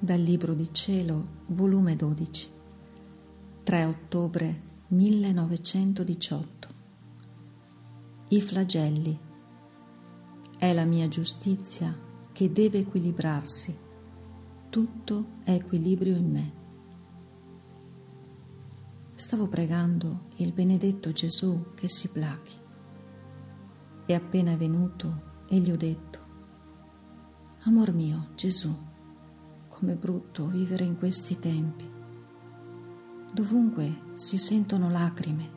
Dal Libro di Cielo, volume 12, 3 ottobre 1918. I flagelli. È la mia giustizia che deve equilibrarsi. Tutto è equilibrio in me. Stavo pregando il benedetto Gesù che si plachi. E appena è venuto e gli ho detto, Amor mio, Gesù, com'è brutto vivere in questi tempi. Dovunque si sentono lacrime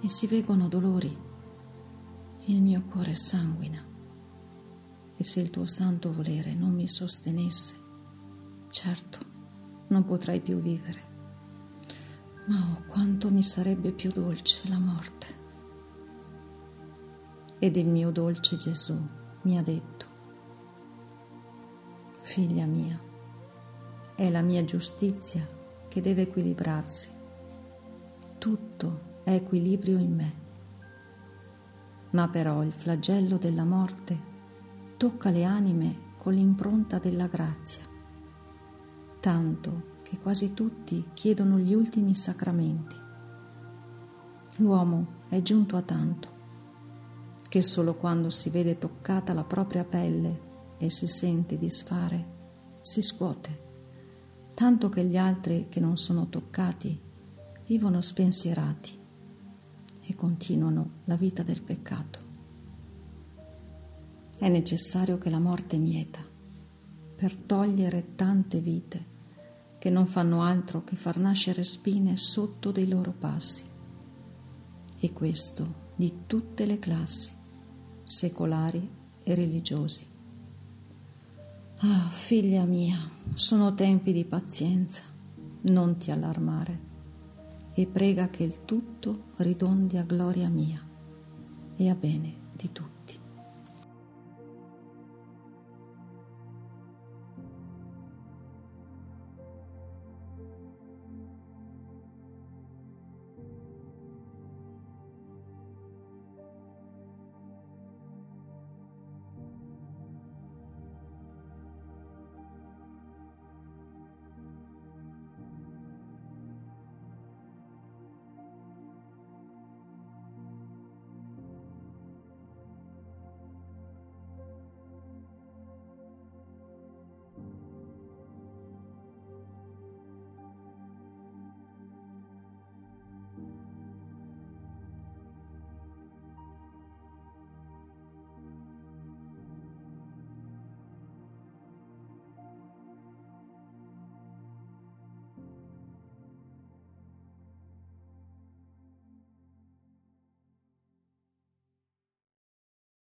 e si vegono dolori. Il mio cuore sanguina. E se il tuo santo volere non mi sostenesse, certo, non potrei più vivere. Ma oh, quanto mi sarebbe più dolce la morte. Ed il mio dolce Gesù mi ha detto, Figlia mia, è la mia giustizia che deve equilibrarsi. Tutto è equilibrio in me. Ma però il flagello della morte tocca le anime con l'impronta della grazia, tanto che quasi tutti chiedono gli ultimi sacramenti. L'uomo è giunto a tanto che solo quando si vede toccata la propria pelle e si sente disfare, si scuote tanto che gli altri che non sono toccati vivono spensierati e continuano la vita del peccato. È necessario che la morte mieta per togliere tante vite che non fanno altro che far nascere spine sotto dei loro passi. E questo di tutte le classi, secolari e religiosi. Ah, figlia mia, sono tempi di pazienza, non ti allarmare e prega che il tutto ridondi a gloria mia e a bene di tutti.